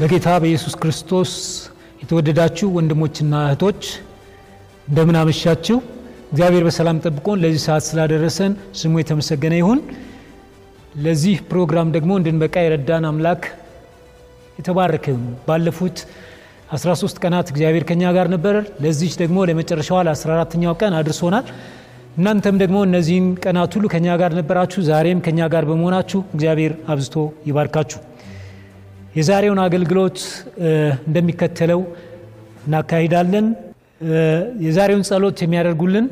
በጌታ በኢየሱስ ክርስቶስ የተወደዳችሁ ወንድሞችና እህቶች እንደምን አመሻችሁ። እግዚአብሔር በሰላም ጠብቆን ለዚህ ሰዓት ስላደረሰን ስሙ የተመሰገነ ይሁን። ለዚህ ፕሮግራም ደግሞ እንድንበቃ የረዳን አምላክ የተባረከ ባለፉት 13 ቀናት እግዚአብሔር ከኛ ጋር ነበር። ለዚች ደግሞ ለመጨረሻዋ ለ14ተኛው ቀን አድርሶናል። እናንተም ደግሞ እነዚህን ቀናት ሁሉ ከኛ ጋር ነበራችሁ። ዛሬም ከኛ ጋር በመሆናችሁ እግዚአብሔር አብዝቶ ይባርካችሁ። የዛሬውን አገልግሎት እንደሚከተለው እናካሂዳለን። የዛሬውን ጸሎት የሚያደርጉልን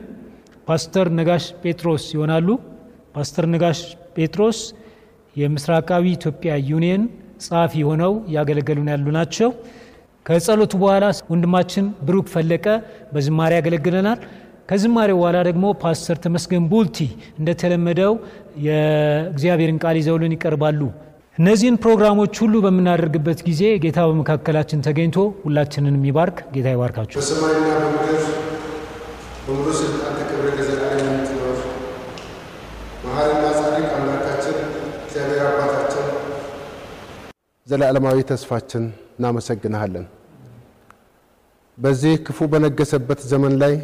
ፓስተር ነጋሽ ጴጥሮስ ይሆናሉ። ፓስተር ነጋሽ ጴጥሮስ የምስራቃዊ ኢትዮጵያ ዩኒየን ጸሐፊ ሆነው እያገለገሉን ያሉ ናቸው። ከጸሎቱ በኋላ ወንድማችን ብሩክ ፈለቀ በዝማሬ ያገለግለናል። ከዝማሬው በኋላ ደግሞ ፓስተር ተመስገን ቡልቲ እንደተለመደው የእግዚአብሔርን ቃል ይዘውልን ይቀርባሉ። እነዚህን ፕሮግራሞች ሁሉ በምናደርግበት ጊዜ ጌታ በመካከላችን ተገኝቶ ሁላችንን የሚባርክ ጌታ ይባርካችሁ። በሰማይና በምድር በሙሉ ስልጣን ተከብረ ለዘላለም የምትኖር መሐሪና ጻድቅ አምላካችን እግዚአብሔር አባታችን ዘላለማዊ ተስፋችን እናመሰግንሃለን። በዚህ ክፉ በነገሰበት ዘመን ላይ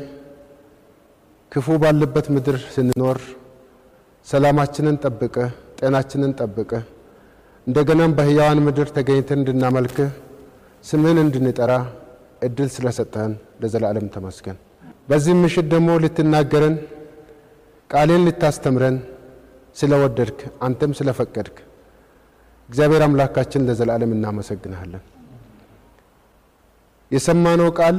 ክፉ ባለበት ምድር ስንኖር ሰላማችንን ጠብቀ ጤናችንን ጠብቀ እንደገናም በሕያዋን ምድር ተገኝተን እንድናመልክህ ስምህን እንድንጠራ እድል ስለሰጠህን ለዘላለም ተመስገን። በዚህ ምሽት ደግሞ ልትናገረን ቃሌን ልታስተምረን ስለወደድክ አንተም ስለፈቀድክ እግዚአብሔር አምላካችን ለዘላለም እናመሰግንሃለን። የሰማነው ቃል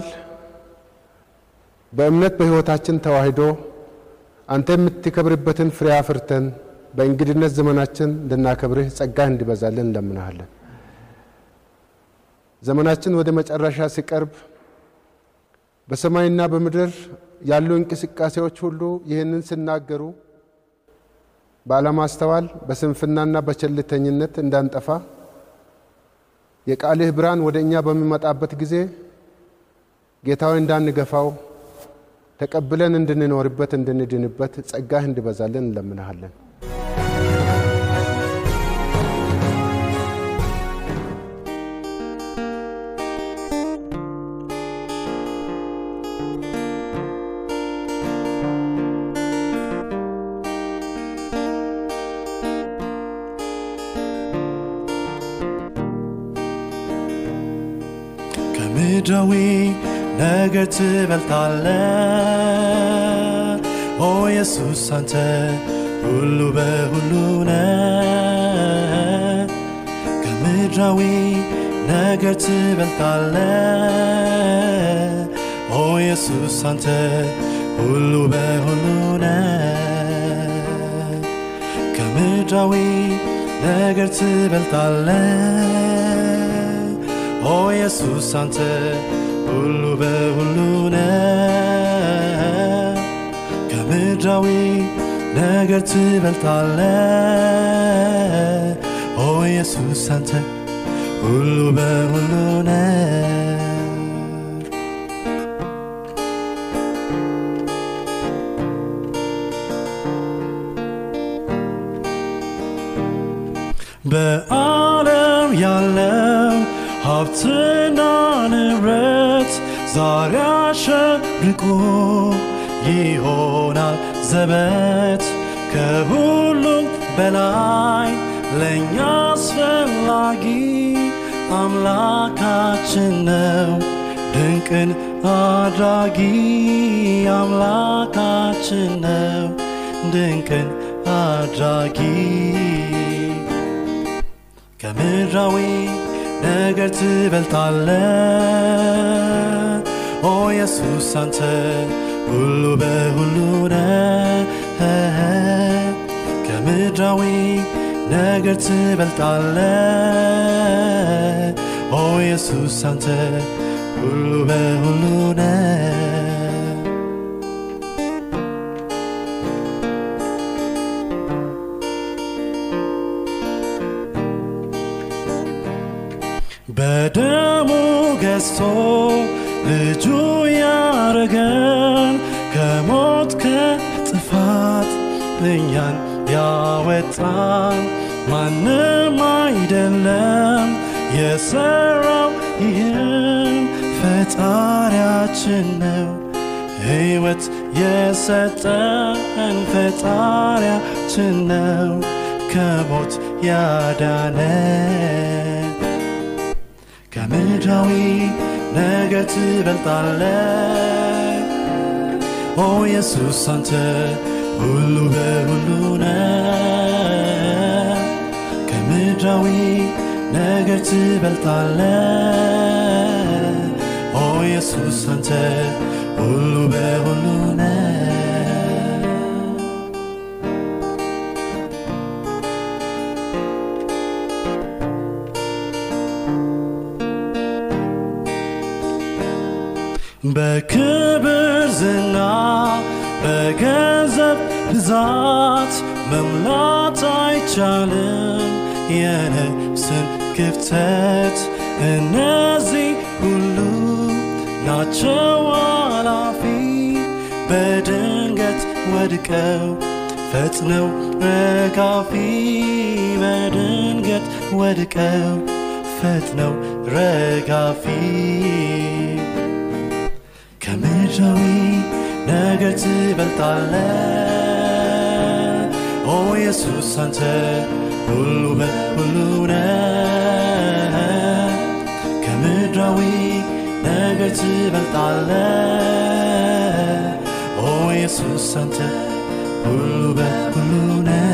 በእምነት በሕይወታችን ተዋህዶ አንተ የምትከብርበትን ፍሬ አፍርተን በእንግድነት ዘመናችን እንድናከብርህ ጸጋህ እንዲበዛልን እንለምናሃለን። ዘመናችን ወደ መጨረሻ ሲቀርብ በሰማይና በምድር ያሉ እንቅስቃሴዎች ሁሉ ይህንን ሲናገሩ ባለማስተዋል በስንፍናና በቸልተኝነት እንዳንጠፋ የቃልህ ብርሃን ወደ እኛ በሚመጣበት ጊዜ ጌታዊ እንዳንገፋው ተቀብለን እንድንኖርበት እንድንድንበት ጸጋህ እንዲበዛልን እንለምናሃለን። ከምድራዊ ነገር ትበልጣለ ኦ ኢየሱስ አንተ ሁሉ በሁሉ ነ ከምድራዊ ነገር ትበልጣለ ኦ ኢየሱስ አንተ ሁሉ በሁሉ ነ ከምድራዊ ነገር ትበልጣለ ኦ ኢየሱስ አንተ ሁሉ በሁሉ ነህ። ከምድራዊ ነገር ትበልጣለህ። ኦ ኢየሱስ አንተ ሁሉ በሁሉ ነህ። በዓለም ያለው ሀብትና ንብረት ዛሬ አሸብርቆ ይሆናል ዘበት ከሁሉም በላይ ለእኛ አስፈላጊ አምላካችን ነው። ድንቅን አድራጊ አምላካችን ነው። ድንቅን አድራጊ ከምድራዊ ነገር ትበልጣለ ኦ ኢየሱስ አንተ ሁሉ በሁሉ ነህ። ከምድራዊ ነገር ትበልጣለ ኦ ኢየሱስ አንተ ሁሉ በሁሉ ነህ በደሙ ገዝቶ ልጁ ያረገን ከሞት ከጥፋት እኛን ያወጣን ማንም አይደለም የሰራው ይህን ፈጣሪያችን ነው። ሕይወት የሰጠን ፈጣሪያችን ነው። ከሞት ያዳነን ከምድራዊ ነገር ትበልጣለ ኦ ኢየሱስ አንተ ሁሉ በሁሉ ነህ ከምድራዊ ነገር ትበልጣለ ኦ ኢየሱስ አንተ ሁሉ በሁሉ ነህ በክብር አይቻልም የነፍስን ክፍተት እነዚህ ሁሉ ናቸው አላፊ በድንገት ወድቀው ፈጥነው ረጋፊ በድንገት ወድቀው ፈጥነው ረጋፊ ከምድራዊ ነገር ትበልጣለ ኦ ኢየሱስ አንተ ሁሉ በሁሉ ነህ ከምድራዊ ነገር ትበልጣለ ኦ ኢየሱስ አንተ ሁሉ በሁሉ ነህ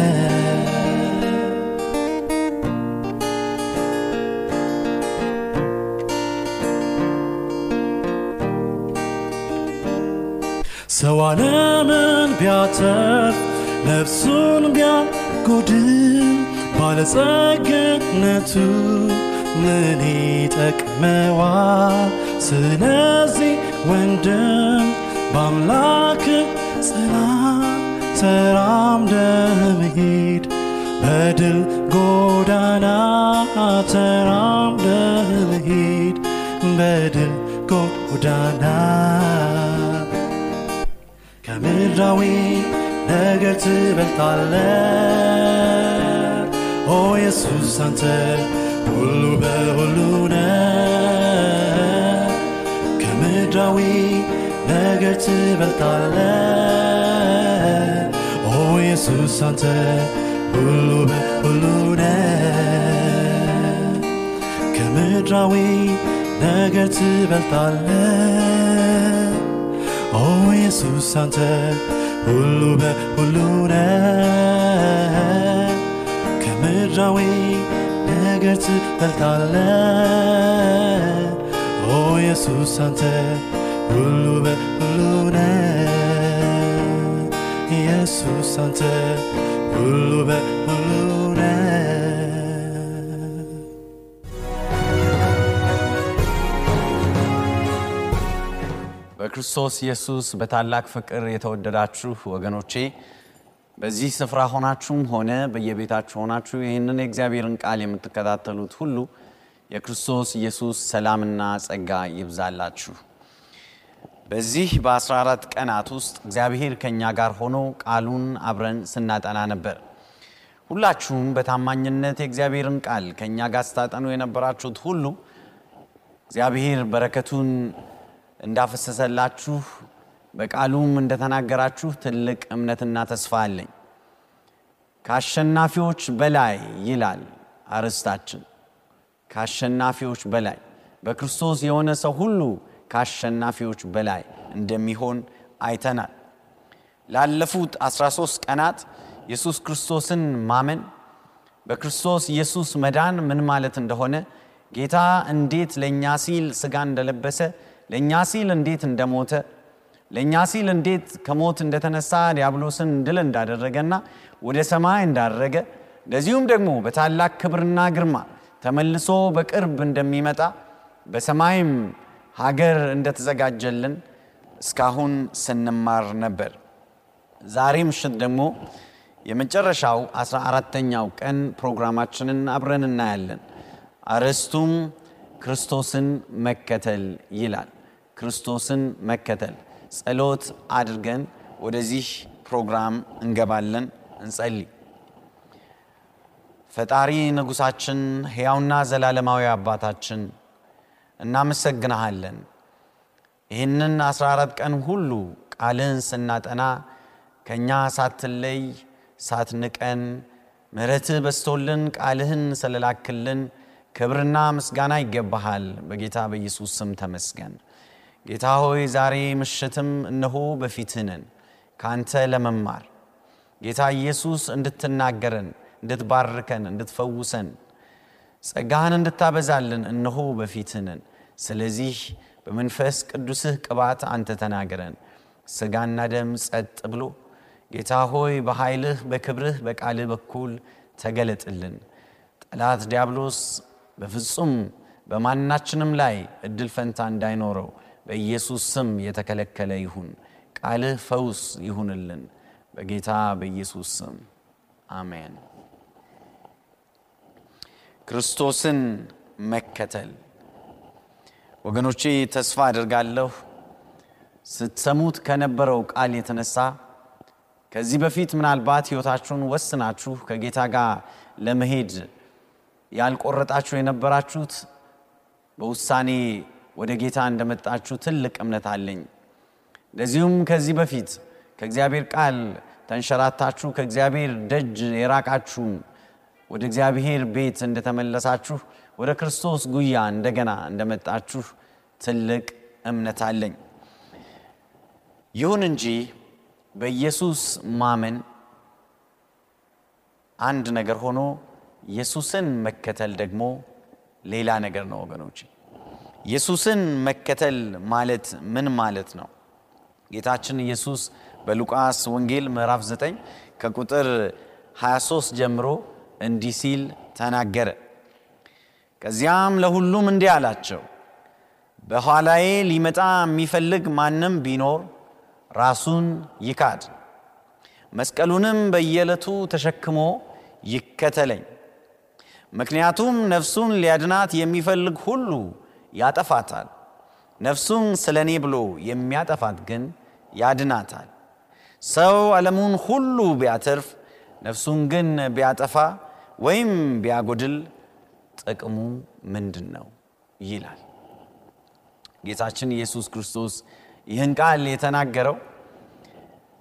ሰው ዓለምን ቢያተርፍ ነፍሱን ቢያጎድል ባለጸግነቱ ምን ይጠቅመዋል? ስለዚህ ወንድም በአምላክ ጽና፣ ተራምደህ መሂድ በድል ጎዳና ተራምደህ መሂድ በድል ጎዳና ከምድራዊ ነገር ትበልጣለ ኦ ኢየሱስ አንተ ሁሉ በሁሉ ነህ። ከምድራዊ ነገር ትበልጣለ ኦ ኢየሱስ አንተ ሁሉ በሁሉ ነህ። ከምድራዊ ነገር ትበልጣለ ኦ ኢየሱስ አንተ ሁሉ በሁሉ ነህ ከምድራዊ ነገር ትበልጣለ ኦ ኢየሱስ አንተ ሁሉ በሁሉ ነህ ኢየሱስ አንተ በክርስቶስ ኢየሱስ በታላቅ ፍቅር የተወደዳችሁ ወገኖቼ በዚህ ስፍራ ሆናችሁም ሆነ በየቤታችሁ ሆናችሁ ይህንን የእግዚአብሔርን ቃል የምትከታተሉት ሁሉ የክርስቶስ ኢየሱስ ሰላምና ጸጋ ይብዛላችሁ። በዚህ በ14 ቀናት ውስጥ እግዚአብሔር ከእኛ ጋር ሆኖ ቃሉን አብረን ስናጠና ነበር። ሁላችሁም በታማኝነት የእግዚአብሔርን ቃል ከእኛ ጋር ስታጠኑ የነበራችሁት ሁሉ እግዚአብሔር በረከቱን እንዳፈሰሰላችሁ በቃሉም እንደተናገራችሁ ትልቅ እምነትና ተስፋ አለኝ። ከአሸናፊዎች በላይ ይላል አርዕስታችን። ከአሸናፊዎች በላይ በክርስቶስ የሆነ ሰው ሁሉ ከአሸናፊዎች በላይ እንደሚሆን አይተናል። ላለፉት 13 ቀናት ኢየሱስ ክርስቶስን ማመን በክርስቶስ ኢየሱስ መዳን ምን ማለት እንደሆነ ጌታ እንዴት ለእኛ ሲል ሥጋ እንደለበሰ ለእኛ ሲል እንዴት እንደሞተ ለእኛ ሲል እንዴት ከሞት እንደተነሳ ዲያብሎስን ድል እንዳደረገና ወደ ሰማይ እንዳረገ እንደዚሁም ደግሞ በታላቅ ክብርና ግርማ ተመልሶ በቅርብ እንደሚመጣ በሰማይም ሀገር እንደተዘጋጀልን እስካሁን ስንማር ነበር። ዛሬ ምሽት ደግሞ የመጨረሻው አስራ አራተኛው ቀን ፕሮግራማችንን አብረን እናያለን። አርዕስቱም ክርስቶስን መከተል ይላል። ክርስቶስን መከተል ጸሎት አድርገን ወደዚህ ፕሮግራም እንገባለን። እንጸልይ። ፈጣሪ ንጉሳችን፣ ሕያውና ዘላለማዊ አባታችን እናመሰግንሃለን። ይህንን 14 ቀን ሁሉ ቃልህን ስናጠና ከእኛ ሳትለይ ሳትንቀን ምሕረትህ በስቶልን ቃልህን ስለላክልን ክብርና ምስጋና ይገባሃል። በጌታ በኢየሱስ ስም ተመስገን። ጌታ ሆይ ዛሬ ምሽትም እነሆ በፊትህ ነን ለመማር ጌታ ኢየሱስ እንድትናገረን፣ እንድትባርከን፣ እንድትፈውሰን ጸጋህን እንድታበዛልን እነሆ በፊትህ ነን። ስለዚህ በመንፈስ ቅዱስህ ቅባት አንተ ተናገረን። ሥጋና ደም ጸጥ ብሎ ጌታ ሆይ በኃይልህ በክብርህ በቃልህ በኩል ተገለጥልን። ጠላት ዲያብሎስ በፍጹም በማናችንም ላይ እድል ፈንታ እንዳይኖረው በኢየሱስ ስም የተከለከለ ይሁን። ቃልህ ፈውስ ይሁንልን። በጌታ በኢየሱስ ስም አሜን። ክርስቶስን መከተል ወገኖቼ ተስፋ አድርጋለሁ ስትሰሙት ከነበረው ቃል የተነሳ ከዚህ በፊት ምናልባት ሕይወታችሁን ወስናችሁ ከጌታ ጋር ለመሄድ ያልቆረጣችሁ የነበራችሁት በውሳኔ ወደ ጌታ እንደመጣችሁ ትልቅ እምነት አለኝ። እንደዚሁም ከዚህ በፊት ከእግዚአብሔር ቃል ተንሸራታችሁ ከእግዚአብሔር ደጅ የራቃችሁ ወደ እግዚአብሔር ቤት እንደተመለሳችሁ ወደ ክርስቶስ ጉያ እንደገና እንደመጣችሁ ትልቅ እምነት አለኝ። ይሁን እንጂ በኢየሱስ ማመን አንድ ነገር ሆኖ ኢየሱስን መከተል ደግሞ ሌላ ነገር ነው ወገኖች። ኢየሱስን መከተል ማለት ምን ማለት ነው? ጌታችን ኢየሱስ በሉቃስ ወንጌል ምዕራፍ 9 ከቁጥር 23 ጀምሮ እንዲህ ሲል ተናገረ። ከዚያም ለሁሉም እንዲህ አላቸው፣ በኋላዬ ሊመጣ የሚፈልግ ማንም ቢኖር ራሱን ይካድ፣ መስቀሉንም በየዕለቱ ተሸክሞ ይከተለኝ። ምክንያቱም ነፍሱን ሊያድናት የሚፈልግ ሁሉ ያጠፋታል፣ ነፍሱን ስለ እኔ ብሎ የሚያጠፋት ግን ያድናታል። ሰው ዓለሙን ሁሉ ቢያተርፍ ነፍሱን ግን ቢያጠፋ ወይም ቢያጎድል ጥቅሙ ምንድን ነው? ይላል ጌታችን ኢየሱስ ክርስቶስ። ይህን ቃል የተናገረው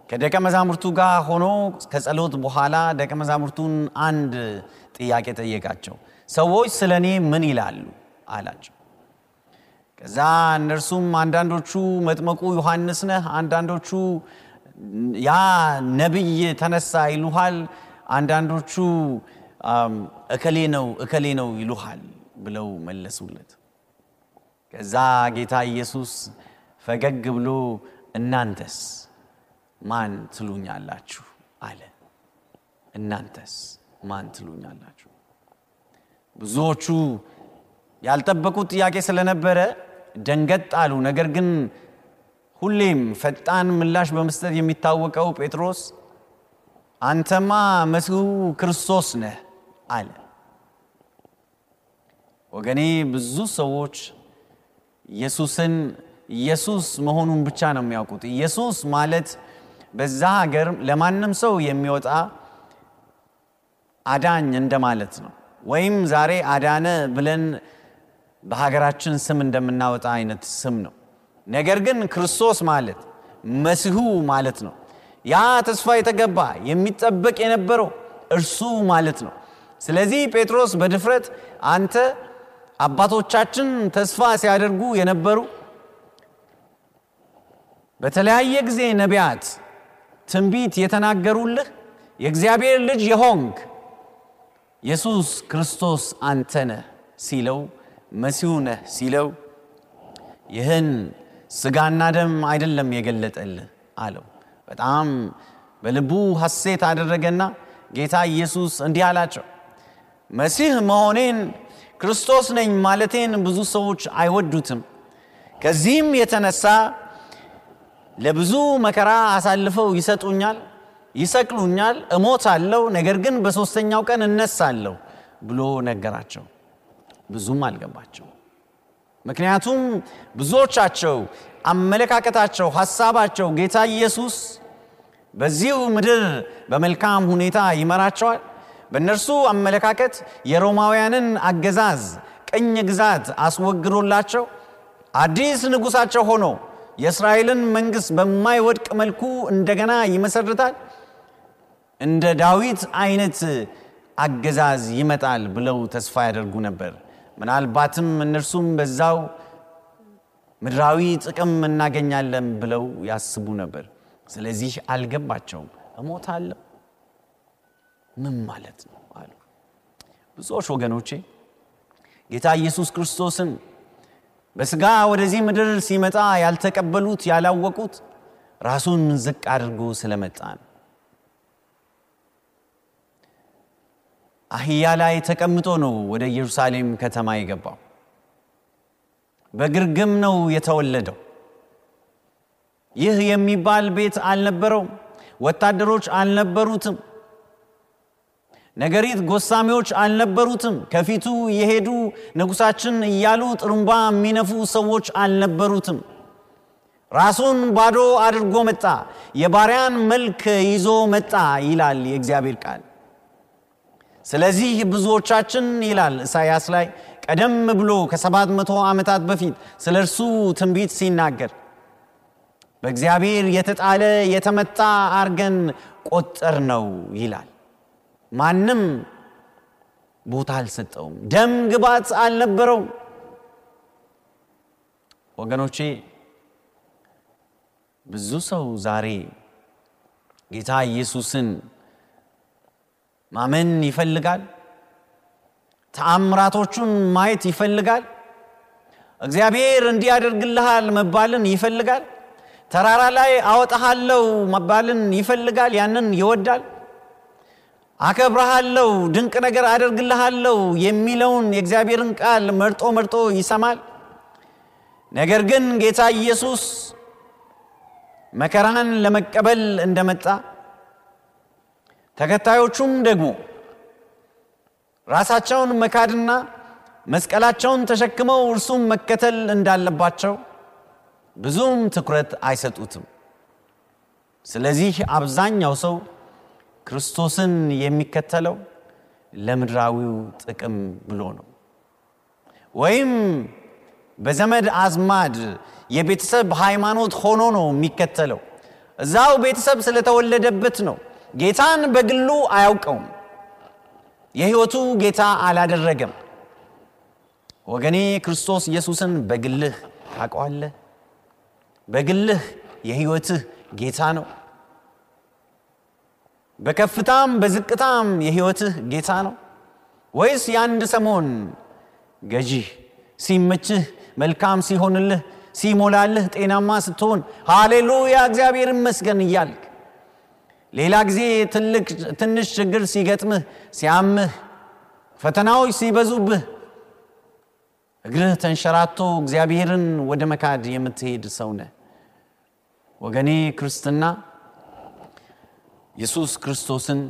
ከደቀ መዛሙርቱ ጋር ሆኖ ከጸሎት በኋላ ደቀ መዛሙርቱን አንድ ጥያቄ ጠየቃቸው። ሰዎች ስለ እኔ ምን ይላሉ አላቸው። ከዛ እነርሱም አንዳንዶቹ መጥመቁ ዮሐንስ ነህ፣ አንዳንዶቹ ያ ነቢይ ተነሳ ይሉሃል፣ አንዳንዶቹ እከሌ ነው እከሌ ነው ይሉሃል ብለው መለሱለት። ከዛ ጌታ ኢየሱስ ፈገግ ብሎ እናንተስ ማን ትሉኛላችሁ አለ። እናንተስ ማን ትሉኛላችሁ? ብዙዎቹ ያልጠበቁት ጥያቄ ስለነበረ ደንገጥ አሉ። ነገር ግን ሁሌም ፈጣን ምላሽ በመስጠት የሚታወቀው ጴጥሮስ አንተማ መሲሁ ክርስቶስ ነህ አለ። ወገኔ ብዙ ሰዎች ኢየሱስን ኢየሱስ መሆኑን ብቻ ነው የሚያውቁት። ኢየሱስ ማለት በዛ ሀገር ለማንም ሰው የሚወጣ አዳኝ እንደማለት ነው። ወይም ዛሬ አዳነ ብለን በሀገራችን ስም እንደምናወጣ አይነት ስም ነው። ነገር ግን ክርስቶስ ማለት መሲሁ ማለት ነው። ያ ተስፋ የተገባ የሚጠበቅ የነበረው እርሱ ማለት ነው። ስለዚህ ጴጥሮስ በድፍረት አንተ አባቶቻችን ተስፋ ሲያደርጉ የነበሩ በተለያየ ጊዜ ነቢያት ትንቢት የተናገሩልህ የእግዚአብሔር ልጅ የሆንክ ኢየሱስ ክርስቶስ አንተ ነህ ሲለው መሲሁ ነህ ሲለው ይህን ስጋና ደም አይደለም የገለጠልህ አለው። በጣም በልቡ ሐሴት አደረገና ጌታ ኢየሱስ እንዲህ አላቸው፣ መሲህ መሆኔን ክርስቶስ ነኝ ማለቴን ብዙ ሰዎች አይወዱትም። ከዚህም የተነሳ ለብዙ መከራ አሳልፈው ይሰጡኛል፣ ይሰቅሉኛል፣ እሞታለሁ፣ ነገር ግን በሦስተኛው ቀን እነሳለሁ ብሎ ነገራቸው። ብዙም አልገባቸው። ምክንያቱም ብዙዎቻቸው አመለካከታቸው፣ ሐሳባቸው ጌታ ኢየሱስ በዚሁ ምድር በመልካም ሁኔታ ይመራቸዋል። በእነርሱ አመለካከት የሮማውያንን አገዛዝ ቅኝ ግዛት አስወግዶላቸው አዲስ ንጉሳቸው ሆኖ የእስራኤልን መንግሥት በማይወድቅ መልኩ እንደገና ይመሰርታል፣ እንደ ዳዊት አይነት አገዛዝ ይመጣል ብለው ተስፋ ያደርጉ ነበር። ምናልባትም እነርሱም በዛው ምድራዊ ጥቅም እናገኛለን ብለው ያስቡ ነበር። ስለዚህ አልገባቸውም። እሞታለሁ ምን ማለት ነው አሉ። ብዙዎች ወገኖቼ ጌታ ኢየሱስ ክርስቶስን በስጋ ወደዚህ ምድር ሲመጣ ያልተቀበሉት ያላወቁት ራሱን ዝቅ አድርጎ ስለመጣ ነው። አህያ ላይ ተቀምጦ ነው ወደ ኢየሩሳሌም ከተማ የገባው። በግርግም ነው የተወለደው። ይህ የሚባል ቤት አልነበረውም። ወታደሮች አልነበሩትም። ነገሪት ጎሳሚዎች አልነበሩትም። ከፊቱ የሄዱ ንጉሳችን እያሉ ጥሩምባ የሚነፉ ሰዎች አልነበሩትም። ራሱን ባዶ አድርጎ መጣ። የባሪያን መልክ ይዞ መጣ ይላል የእግዚአብሔር ቃል። ስለዚህ ብዙዎቻችን ይላል ኢሳያስ ላይ ቀደም ብሎ ከሰባት መቶ ዓመታት በፊት ስለ እርሱ ትንቢት ሲናገር በእግዚአብሔር የተጣለ የተመታ አርገን ቆጠር ነው ይላል። ማንም ቦታ አልሰጠውም። ደም ግባት አልነበረውም። ወገኖቼ ብዙ ሰው ዛሬ ጌታ ኢየሱስን ማመን ይፈልጋል። ተአምራቶቹን ማየት ይፈልጋል። እግዚአብሔር እንዲያደርግልሃል መባልን ይፈልጋል። ተራራ ላይ አወጣሃለው መባልን ይፈልጋል። ያንን ይወዳል። አከብረሃለው፣ ድንቅ ነገር አደርግልሃለው የሚለውን የእግዚአብሔርን ቃል መርጦ መርጦ ይሰማል። ነገር ግን ጌታ ኢየሱስ መከራን ለመቀበል እንደመጣ ተከታዮቹም ደግሞ ራሳቸውን መካድና መስቀላቸውን ተሸክመው እርሱም መከተል እንዳለባቸው ብዙም ትኩረት አይሰጡትም። ስለዚህ አብዛኛው ሰው ክርስቶስን የሚከተለው ለምድራዊው ጥቅም ብሎ ነው። ወይም በዘመድ አዝማድ የቤተሰብ ሃይማኖት ሆኖ ነው የሚከተለው። እዛው ቤተሰብ ስለተወለደበት ነው። ጌታን በግሉ አያውቀውም። የሕይወቱ ጌታ አላደረገም። ወገኔ ክርስቶስ ኢየሱስን በግልህ ታውቀዋለህ? በግልህ የሕይወትህ ጌታ ነው? በከፍታም በዝቅታም የሕይወትህ ጌታ ነው? ወይስ የአንድ ሰሞን ገዢህ ሲመችህ፣ መልካም ሲሆንልህ፣ ሲሞላልህ፣ ጤናማ ስትሆን ሃሌሉያ እግዚአብሔር ይመስገን እያልክ ሌላ ጊዜ ትንሽ ችግር ሲገጥምህ፣ ሲያምህ፣ ፈተናዎች ሲበዙብህ እግርህ ተንሸራቶ እግዚአብሔርን ወደ መካድ የምትሄድ ሰው ነህ። ወገኔ ክርስትና ኢየሱስ ክርስቶስን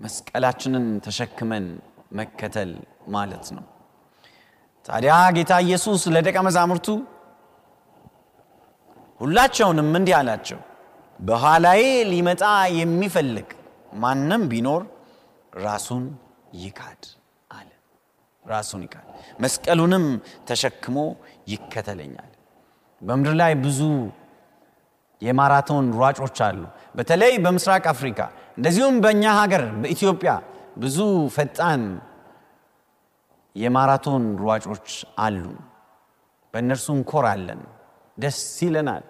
መስቀላችንን ተሸክመን መከተል ማለት ነው። ታዲያ ጌታ ኢየሱስ ለደቀ መዛሙርቱ ሁላቸውንም እንዲህ አላቸው፣ በኋላዬ ሊመጣ የሚፈልግ ማንም ቢኖር ራሱን ይካድ አለ። ራሱን ይካድ፣ መስቀሉንም ተሸክሞ ይከተለኛል። በምድር ላይ ብዙ የማራቶን ሯጮች አሉ። በተለይ በምስራቅ አፍሪካ እንደዚሁም በእኛ ሀገር በኢትዮጵያ ብዙ ፈጣን የማራቶን ሯጮች አሉ። በእነርሱ እንኮራለን፣ ደስ ይለናል።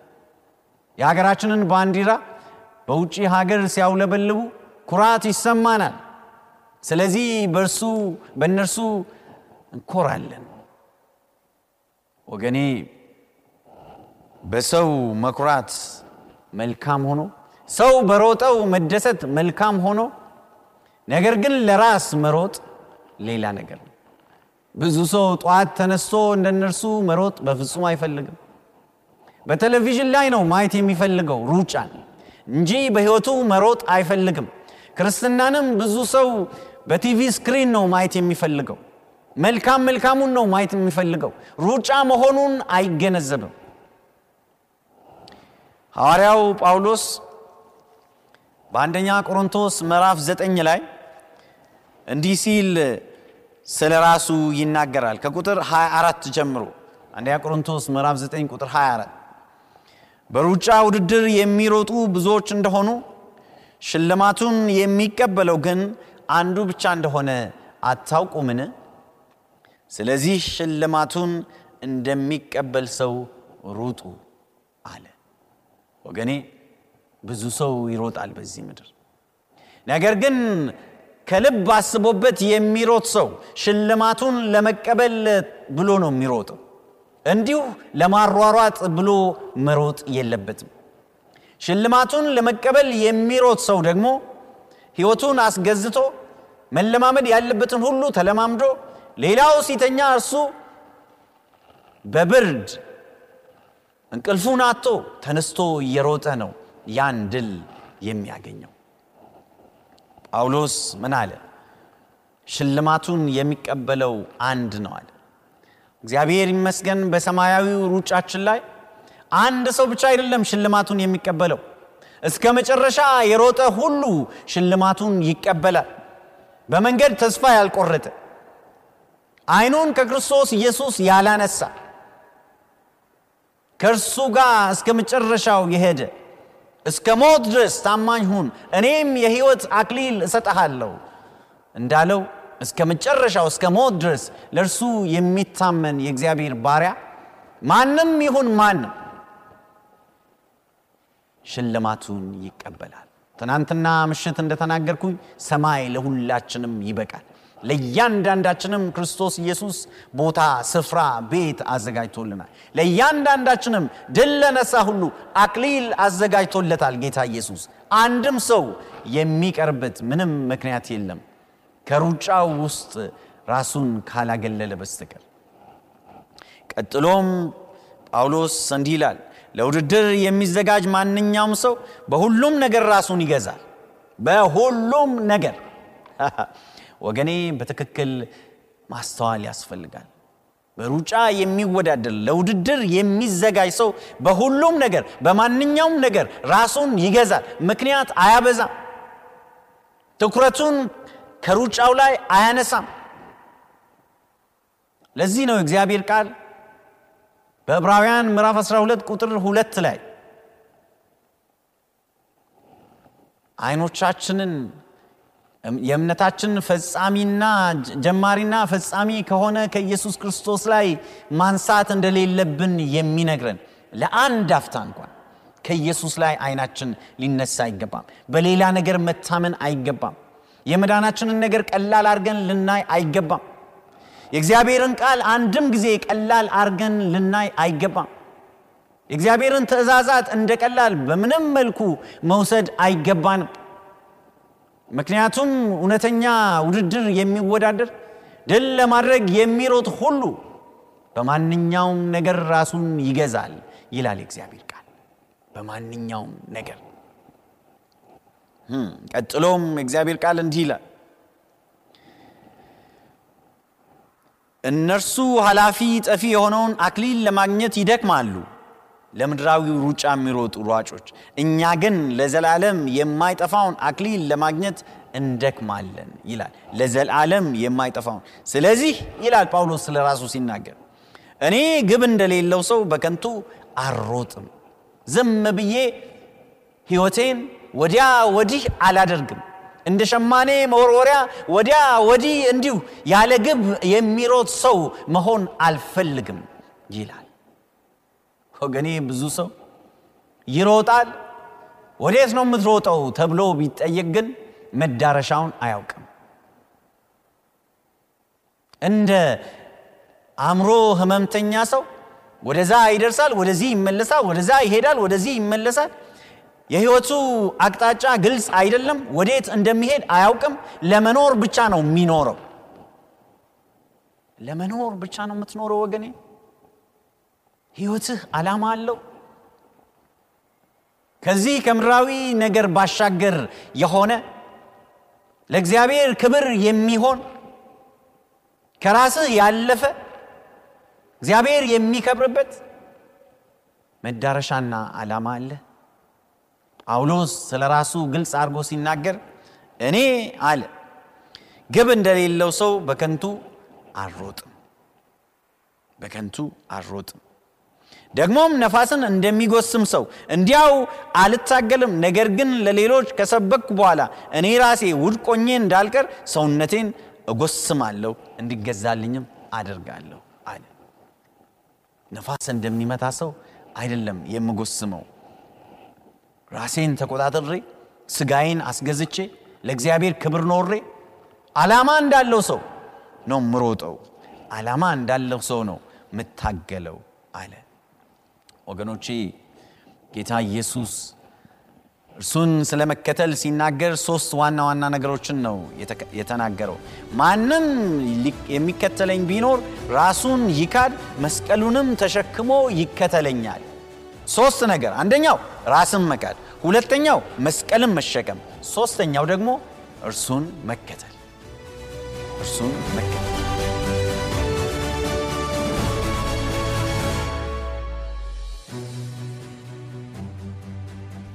የሀገራችንን ባንዲራ በውጭ ሀገር ሲያውለበልቡ ኩራት ይሰማናል። ስለዚህ በእርሱ በእነርሱ እንኮራለን። ወገኔ በሰው መኩራት መልካም ሆኖ ሰው በሮጠው መደሰት መልካም ሆኖ ነገር ግን ለራስ መሮጥ ሌላ ነገር ነው። ብዙ ሰው ጠዋት ተነስቶ እንደነርሱ መሮጥ በፍጹም አይፈልግም። በቴሌቪዥን ላይ ነው ማየት የሚፈልገው ሩጫን እንጂ በሕይወቱ መሮጥ አይፈልግም። ክርስትናንም ብዙ ሰው በ TV screen ነው ማየት የሚፈልገው። መልካም መልካሙን ነው ማየት የሚፈልገው። ሩጫ መሆኑን አይገነዘብም። ሐዋርያው ጳውሎስ በአንደኛ ቆሮንቶስ ምዕራፍ ዘጠኝ ላይ እንዲህ ሲል ስለ ራሱ ይናገራል። ከቁጥር 24 ጀምሮ አንደኛ ቆሮንቶስ ምዕራፍ 9 ቁጥር 24 በሩጫ ውድድር የሚሮጡ ብዙዎች እንደሆኑ ሽልማቱን የሚቀበለው ግን አንዱ ብቻ እንደሆነ አታውቁምን? ስለዚህ ሽልማቱን እንደሚቀበል ሰው ሩጡ አለ። ወገኔ ብዙ ሰው ይሮጣል በዚህ ምድር። ነገር ግን ከልብ አስቦበት የሚሮጥ ሰው ሽልማቱን ለመቀበል ብሎ ነው የሚሮጠው። እንዲሁ ለማሯሯጥ ብሎ መሮጥ የለበትም። ሽልማቱን ለመቀበል የሚሮጥ ሰው ደግሞ ሕይወቱን አስገዝቶ መለማመድ ያለበትን ሁሉ ተለማምዶ ሌላው ሲተኛ እርሱ በብርድ እንቅልፉን አጥቶ ተነስቶ እየሮጠ ነው ያን ድል የሚያገኘው። ጳውሎስ ምን አለ? ሽልማቱን የሚቀበለው አንድ ነው አለ። እግዚአብሔር ይመስገን በሰማያዊው ሩጫችን ላይ አንድ ሰው ብቻ አይደለም ሽልማቱን የሚቀበለው። እስከ መጨረሻ የሮጠ ሁሉ ሽልማቱን ይቀበላል። በመንገድ ተስፋ ያልቆረጠ ዓይኑን ከክርስቶስ ኢየሱስ ያላነሳ ከእርሱ ጋር እስከ መጨረሻው የሄደ እስከ ሞት ድረስ ታማኝ ሁን እኔም የሕይወት አክሊል እሰጠሃለሁ እንዳለው እስከ መጨረሻው እስከ ሞት ድረስ ለእርሱ የሚታመን የእግዚአብሔር ባሪያ ማንም ይሁን ማንም ሽልማቱን ይቀበላል። ትናንትና ምሽት እንደተናገርኩኝ ሰማይ ለሁላችንም ይበቃል። ለእያንዳንዳችንም ክርስቶስ ኢየሱስ ቦታ፣ ስፍራ፣ ቤት አዘጋጅቶልናል። ለእያንዳንዳችንም ድል ለነሳ ሁሉ አክሊል አዘጋጅቶለታል ጌታ ኢየሱስ። አንድም ሰው የሚቀርበት ምንም ምክንያት የለም ከሩጫው ውስጥ ራሱን ካላገለለ በስተቀር። ቀጥሎም ጳውሎስ እንዲህ ይላል፣ ለውድድር የሚዘጋጅ ማንኛውም ሰው በሁሉም ነገር ራሱን ይገዛል። በሁሉም ነገር ወገኔ በትክክል ማስተዋል ያስፈልጋል። በሩጫ የሚወዳደር ለውድድር የሚዘጋጅ ሰው በሁሉም ነገር በማንኛውም ነገር ራሱን ይገዛል። ምክንያት አያበዛም። ትኩረቱን ከሩጫው ላይ አያነሳም። ለዚህ ነው እግዚአብሔር ቃል በዕብራውያን ምዕራፍ 12 ቁጥር ሁለት ላይ አይኖቻችንን የእምነታችን ፈጻሚና ጀማሪና ፈጻሚ ከሆነ ከኢየሱስ ክርስቶስ ላይ ማንሳት እንደሌለብን የሚነግረን ለአንድ አፍታ እንኳን ከኢየሱስ ላይ አይናችን ሊነሳ አይገባም። በሌላ ነገር መታመን አይገባም። የመዳናችንን ነገር ቀላል አድርገን ልናይ አይገባም። የእግዚአብሔርን ቃል አንድም ጊዜ ቀላል አድርገን ልናይ አይገባም። የእግዚአብሔርን ትእዛዛት እንደ ቀላል በምንም መልኩ መውሰድ አይገባንም። ምክንያቱም እውነተኛ ውድድር የሚወዳደር ድል ለማድረግ የሚሮጥ ሁሉ በማንኛውም ነገር ራሱን ይገዛል ይላል የእግዚአብሔር ቃል። በማንኛውም ነገር ቀጥሎም የእግዚአብሔር ቃል እንዲህ ይላል፣ እነርሱ ኃላፊ ጠፊ የሆነውን አክሊል ለማግኘት ይደክማሉ፣ ለምድራዊ ሩጫ የሚሮጡ ሯጮች፣ እኛ ግን ለዘላለም የማይጠፋውን አክሊል ለማግኘት እንደክማለን ይላል። ለዘላለም የማይጠፋውን። ስለዚህ ይላል ጳውሎስ ስለ ራሱ ሲናገር እኔ ግብ እንደሌለው ሰው በከንቱ አልሮጥም፣ ዝም ብዬ ሕይወቴን ወዲያ ወዲህ አላደርግም እንደ ሸማኔ መወርወሪያ ወዲያ ወዲህ እንዲሁ ያለ ግብ የሚሮጥ ሰው መሆን አልፈልግም ይላል። ወገኔ ብዙ ሰው ይሮጣል። ወዴት ነው የምትሮጠው ተብሎ ቢጠየቅ ግን መዳረሻውን አያውቅም። እንደ አእምሮ ህመምተኛ ሰው ወደዛ ይደርሳል፣ ወደዚህ ይመለሳል፣ ወደዛ ይሄዳል፣ ወደዚህ ይመለሳል። የህይወቱ አቅጣጫ ግልጽ አይደለም። ወዴት እንደሚሄድ አያውቅም። ለመኖር ብቻ ነው የሚኖረው። ለመኖር ብቻ ነው የምትኖረው ወገኔ። ህይወትህ ዓላማ አለው። ከዚህ ከምድራዊ ነገር ባሻገር የሆነ ለእግዚአብሔር ክብር የሚሆን ከራስህ ያለፈ እግዚአብሔር የሚከብርበት መዳረሻና ዓላማ አለ። ጳውሎስ ስለ ራሱ ግልጽ አድርጎ ሲናገር እኔ አለ ግብ እንደሌለው ሰው በከንቱ አልሮጥም፣ በከንቱ አልሮጥም። ደግሞም ነፋስን እንደሚጎስም ሰው እንዲያው አልታገልም። ነገር ግን ለሌሎች ከሰበክኩ በኋላ እኔ ራሴ ውድቆኜ እንዳልቀር ሰውነቴን እጎስማለሁ፣ እንዲገዛልኝም አደርጋለሁ አለ። ነፋስ እንደሚመታ ሰው አይደለም የምጎስመው ራሴን ተቆጣጥሬ ስጋዬን አስገዝቼ ለእግዚአብሔር ክብር ኖሬ ዓላማ እንዳለው ሰው ነው ምሮጠው። ዓላማ እንዳለው ሰው ነው ምታገለው አለ። ወገኖቼ ጌታ ኢየሱስ እርሱን ስለ መከተል ሲናገር ሶስት ዋና ዋና ነገሮችን ነው የተናገረው። ማንም የሚከተለኝ ቢኖር ራሱን ይካድ፣ መስቀሉንም ተሸክሞ ይከተለኛል። ሶስት ነገር፣ አንደኛው ራስን መካድ፣ ሁለተኛው መስቀልን መሸከም፣ ሶስተኛው ደግሞ እርሱን መከተል እርሱን መከተል።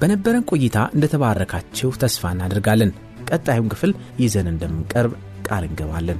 በነበረን ቆይታ እንደተባረካችሁ ተስፋ እናደርጋለን። ቀጣዩን ክፍል ይዘን እንደምንቀርብ ቃል እንገባለን።